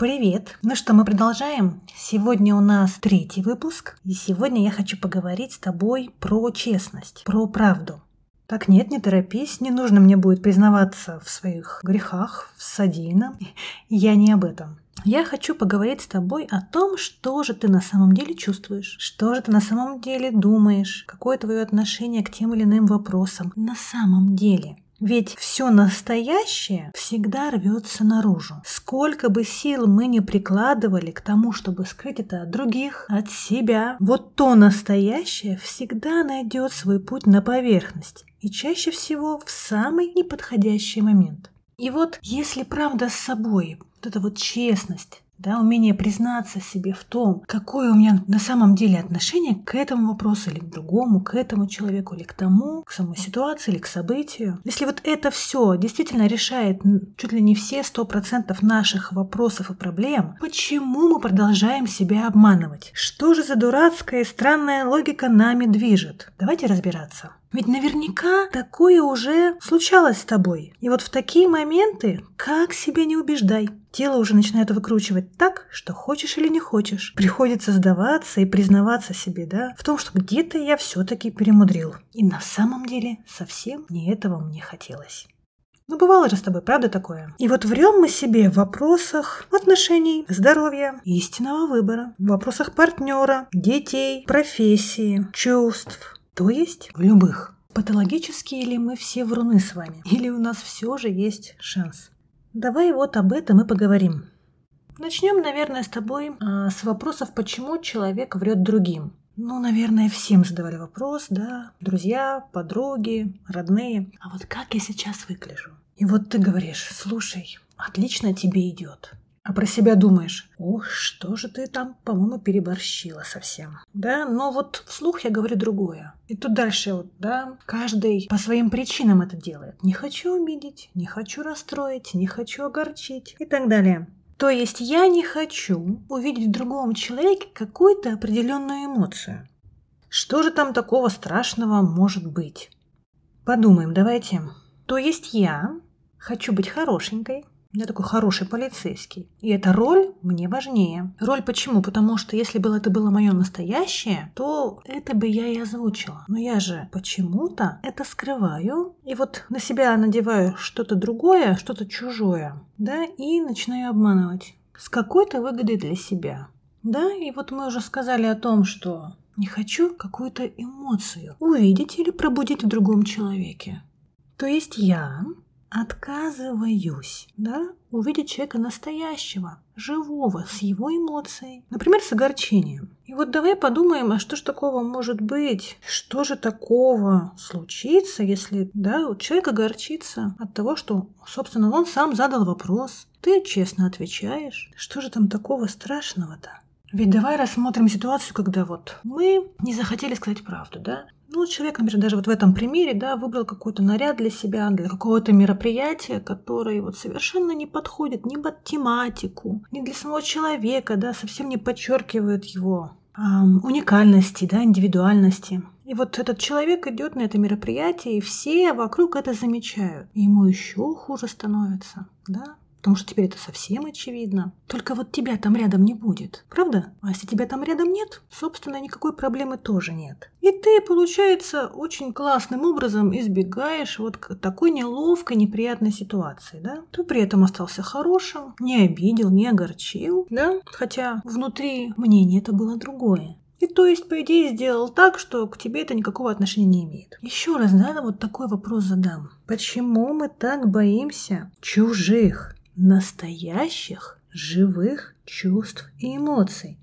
Привет! Ну что, мы продолжаем. Сегодня у нас третий выпуск, и сегодня я хочу поговорить с тобой про честность, про правду. Так нет, не торопись, не нужно мне будет признаваться в своих грехах, в содеянном. Я не об этом. Я хочу поговорить с тобой о том, что же ты на самом деле чувствуешь, что же ты на самом деле думаешь, какое твое отношение к тем или иным вопросам на самом деле. Ведь все настоящее всегда рвется наружу. Сколько бы сил мы не прикладывали к тому, чтобы скрыть это от других, от себя, вот то настоящее всегда найдет свой путь на поверхность. И чаще всего в самый неподходящий момент. И вот если правда с собой, вот эта вот честность, да, умение признаться себе в том, какое у меня на самом деле отношение к этому вопросу или к другому, к этому человеку или к тому, к самой ситуации или к событию. Если вот это все действительно решает чуть ли не все сто процентов наших вопросов и проблем, почему мы продолжаем себя обманывать? Что же за дурацкая и странная логика нами движет? Давайте разбираться. Ведь наверняка такое уже случалось с тобой. И вот в такие моменты, как себе не убеждай, тело уже начинает выкручивать так, что хочешь или не хочешь. Приходится сдаваться и признаваться себе, да, в том, что где-то я все-таки перемудрил. И на самом деле совсем не этого мне хотелось. Ну, бывало же с тобой, правда такое? И вот врем мы себе в вопросах отношений, здоровья, истинного выбора, в вопросах партнера, детей, профессии, чувств, то есть в любых. Патологические ли мы все вруны с вами? Или у нас все же есть шанс? Давай вот об этом и поговорим. Начнем, наверное, с тобой а, с вопросов, почему человек врет другим. Ну, наверное, всем задавали вопрос, да, друзья, подруги, родные. А вот как я сейчас выгляжу? И вот ты говоришь, слушай, отлично тебе идет а про себя думаешь, ох, что же ты там, по-моему, переборщила совсем. Да, но вот вслух я говорю другое. И тут дальше вот, да, каждый по своим причинам это делает. Не хочу обидеть, не хочу расстроить, не хочу огорчить и так далее. То есть я не хочу увидеть в другом человеке какую-то определенную эмоцию. Что же там такого страшного может быть? Подумаем, давайте. То есть я хочу быть хорошенькой, я такой хороший полицейский. И эта роль мне важнее. Роль почему? Потому что если бы это было мое настоящее, то это бы я и озвучила. Но я же почему-то это скрываю. И вот на себя надеваю что-то другое, что-то чужое. Да, и начинаю обманывать. С какой-то выгодой для себя. Да, и вот мы уже сказали о том, что не хочу какую-то эмоцию увидеть или пробудить в другом человеке. То есть я отказываюсь, да, увидеть человека настоящего, живого, с его эмоцией, например, с огорчением. И вот давай подумаем, а что же такого может быть? Что же такого случится, если, да, человек огорчится от того, что, собственно, он сам задал вопрос, ты честно отвечаешь. Что же там такого страшного-то? Ведь давай рассмотрим ситуацию, когда вот мы не захотели сказать правду, да? Ну, человек, например, даже вот в этом примере, да, выбрал какой-то наряд для себя, для какого-то мероприятия, которое вот совершенно не подходит ни под тематику, ни для самого человека, да, совсем не подчеркивает его эм, уникальности, да, индивидуальности. И вот этот человек идет на это мероприятие, и все вокруг это замечают. И ему еще хуже становится, да потому что теперь это совсем очевидно. Только вот тебя там рядом не будет, правда? А если тебя там рядом нет, собственно, никакой проблемы тоже нет. И ты, получается, очень классным образом избегаешь вот такой неловкой, неприятной ситуации, да? Ты при этом остался хорошим, не обидел, не огорчил, да? Хотя внутри мнение это было другое. И то есть, по идее, сделал так, что к тебе это никакого отношения не имеет. Еще раз, да, вот такой вопрос задам. Почему мы так боимся чужих? Настоящих живых чувств и эмоций.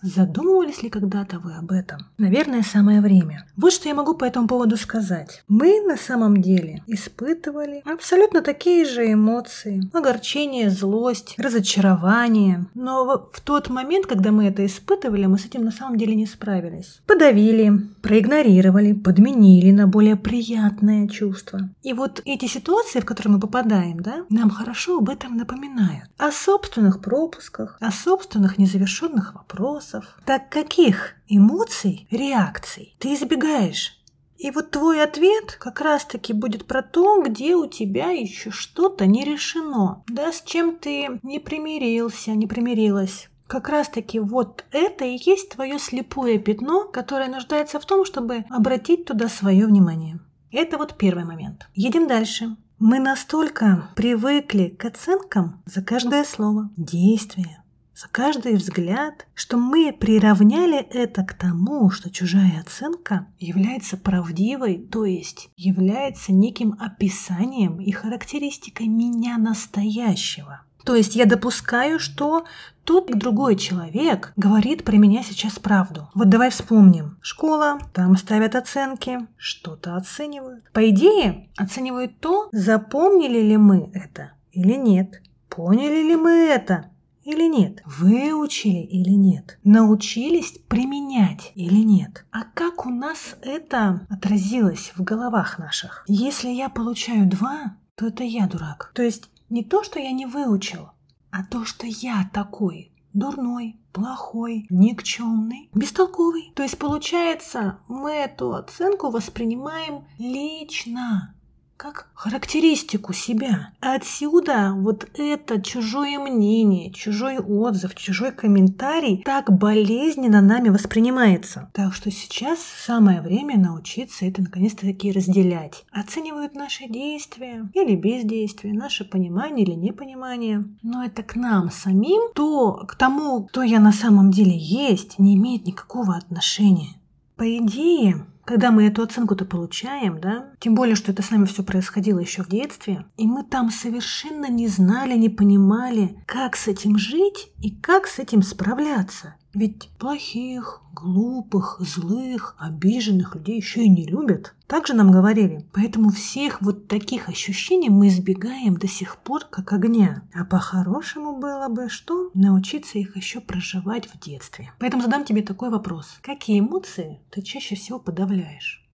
Задумывались ли когда-то вы об этом? Наверное, самое время. Вот что я могу по этому поводу сказать. Мы на самом деле испытывали абсолютно такие же эмоции. Огорчение, злость, разочарование. Но в тот момент, когда мы это испытывали, мы с этим на самом деле не справились. Подавили, проигнорировали, подменили на более приятное чувство. И вот эти ситуации, в которые мы попадаем, да, нам хорошо об этом напоминают. О собственных пропусках, о собственных незавершенных вопросах. Так каких эмоций, реакций ты избегаешь? И вот твой ответ как раз-таки будет про то, где у тебя еще что-то не решено, да, с чем ты не примирился, не примирилась. Как раз-таки вот это и есть твое слепое пятно, которое нуждается в том, чтобы обратить туда свое внимание. Это вот первый момент. Едем дальше. Мы настолько привыкли к оценкам за каждое слово, действие, за каждый взгляд, что мы приравняли это к тому, что чужая оценка является правдивой, то есть является неким описанием и характеристикой меня настоящего. То есть я допускаю, что тот другой человек говорит про меня сейчас правду. Вот давай вспомним. Школа, там ставят оценки, что-то оценивают. По идее, оценивают то, запомнили ли мы это или нет. Поняли ли мы это или нет? Выучили или нет? Научились применять или нет? А как у нас это отразилось в головах наших? Если я получаю два, то это я дурак. То есть не то, что я не выучил, а то, что я такой дурной, плохой, никчемный, бестолковый. То есть получается, мы эту оценку воспринимаем лично как характеристику себя. Отсюда вот это чужое мнение, чужой отзыв, чужой комментарий так болезненно нами воспринимается. Так что сейчас самое время научиться это наконец-то таки разделять. Оценивают наши действия или бездействие, наше понимание или непонимание. Но это к нам самим, то к тому, кто я на самом деле есть, не имеет никакого отношения. По идее, когда мы эту оценку-то получаем, да, тем более, что это с нами все происходило еще в детстве, и мы там совершенно не знали, не понимали, как с этим жить и как с этим справляться. Ведь плохих, глупых, злых, обиженных людей еще и не любят. Также нам говорили. Поэтому всех вот таких ощущений мы избегаем до сих пор как огня. А по-хорошему было бы что? Научиться их еще проживать в детстве. Поэтому задам тебе такой вопрос. Какие эмоции ты чаще всего подавляешь?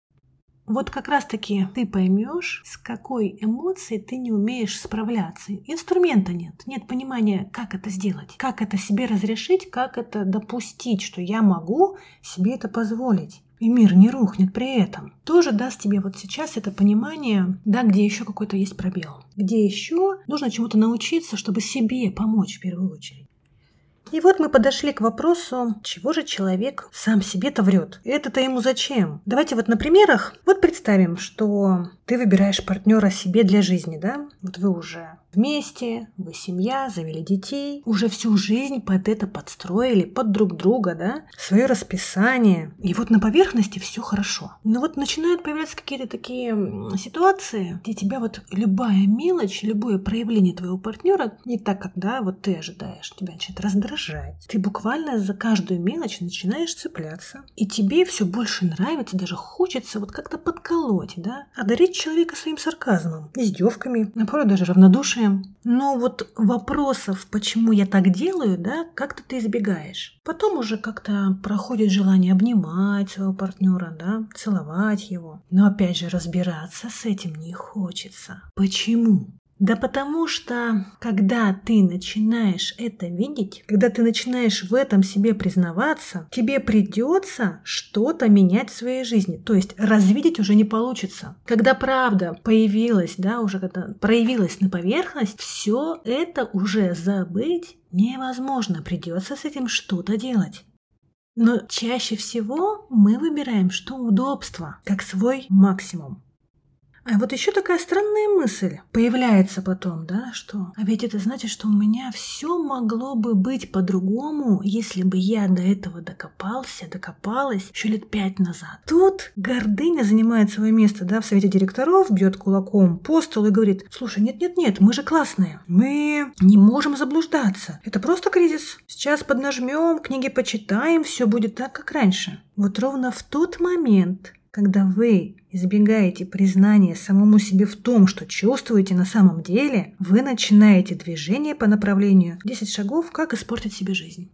Вот как раз-таки ты поймешь, с какой эмоцией ты не умеешь справляться. Инструмента нет, нет понимания, как это сделать, как это себе разрешить, как это допустить, что я могу себе это позволить. И мир не рухнет при этом. Тоже даст тебе вот сейчас это понимание, да, где еще какой-то есть пробел. Где еще нужно чему-то научиться, чтобы себе помочь в первую очередь. И вот мы подошли к вопросу, чего же человек сам себе-то врет? Это-то ему зачем? Давайте вот на примерах. Вот представим, что ты выбираешь партнера себе для жизни, да? Вот вы уже вместе, вы семья, завели детей, уже всю жизнь под это подстроили, под друг друга, да, свое расписание. И вот на поверхности все хорошо. Но вот начинают появляться какие-то такие ситуации, где тебя вот любая мелочь, любое проявление твоего партнера не так, как, да, вот ты ожидаешь, тебя начинает раздражать. Ты буквально за каждую мелочь начинаешь цепляться. И тебе все больше нравится, даже хочется вот как-то подколоть, да, одарить человека своим сарказмом, издевками, а порой даже равнодушием но вот вопросов, почему я так делаю, да, как-то ты избегаешь. Потом уже как-то проходит желание обнимать своего партнера, да, целовать его. Но опять же разбираться с этим не хочется. Почему? Да потому что, когда ты начинаешь это видеть, когда ты начинаешь в этом себе признаваться, тебе придется что-то менять в своей жизни. То есть развидеть уже не получится. Когда правда появилась, да, уже когда проявилась на поверхность, все это уже забыть невозможно. Придется с этим что-то делать. Но чаще всего мы выбираем что удобство, как свой максимум. А вот еще такая странная мысль появляется потом, да, что а ведь это значит, что у меня все могло бы быть по-другому, если бы я до этого докопался, докопалась еще лет пять назад. Тут гордыня занимает свое место, да, в совете директоров, бьет кулаком по столу и говорит, слушай, нет-нет-нет, мы же классные, мы не можем заблуждаться, это просто кризис. Сейчас поднажмем, книги почитаем, все будет так, как раньше. Вот ровно в тот момент, когда вы избегаете признания самому себе в том, что чувствуете на самом деле, вы начинаете движение по направлению 10 шагов, как испортить себе жизнь.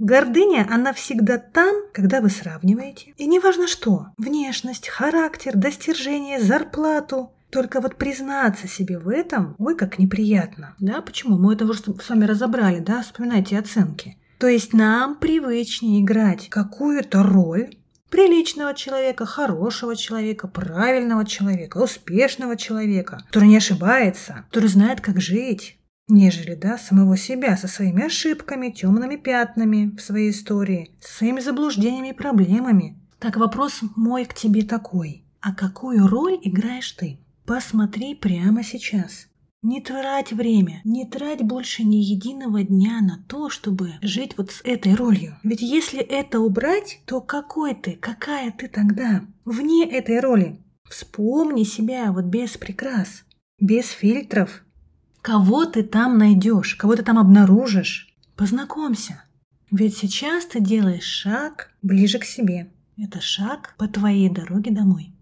Гордыня, она всегда там, когда вы сравниваете. И неважно что, внешность, характер, достижение, зарплату, только вот признаться себе в этом, ой, как неприятно. Да, почему? Мы это уже с вами разобрали, да, вспоминайте оценки. То есть нам привычнее играть какую-то роль, приличного человека, хорошего человека, правильного человека, успешного человека, который не ошибается, который знает, как жить, нежели, да, самого себя со своими ошибками, темными пятнами в своей истории, со своими заблуждениями и проблемами. Так вопрос мой к тебе такой. А какую роль играешь ты? Посмотри прямо сейчас. Не трать время, не трать больше ни единого дня на то, чтобы жить вот с этой ролью. Ведь если это убрать, то какой ты, какая ты тогда? Вне этой роли. Вспомни себя вот без прикрас, без фильтров. Кого ты там найдешь, кого ты там обнаружишь? Познакомься. Ведь сейчас ты делаешь шаг ближе к себе. Это шаг по твоей дороге домой.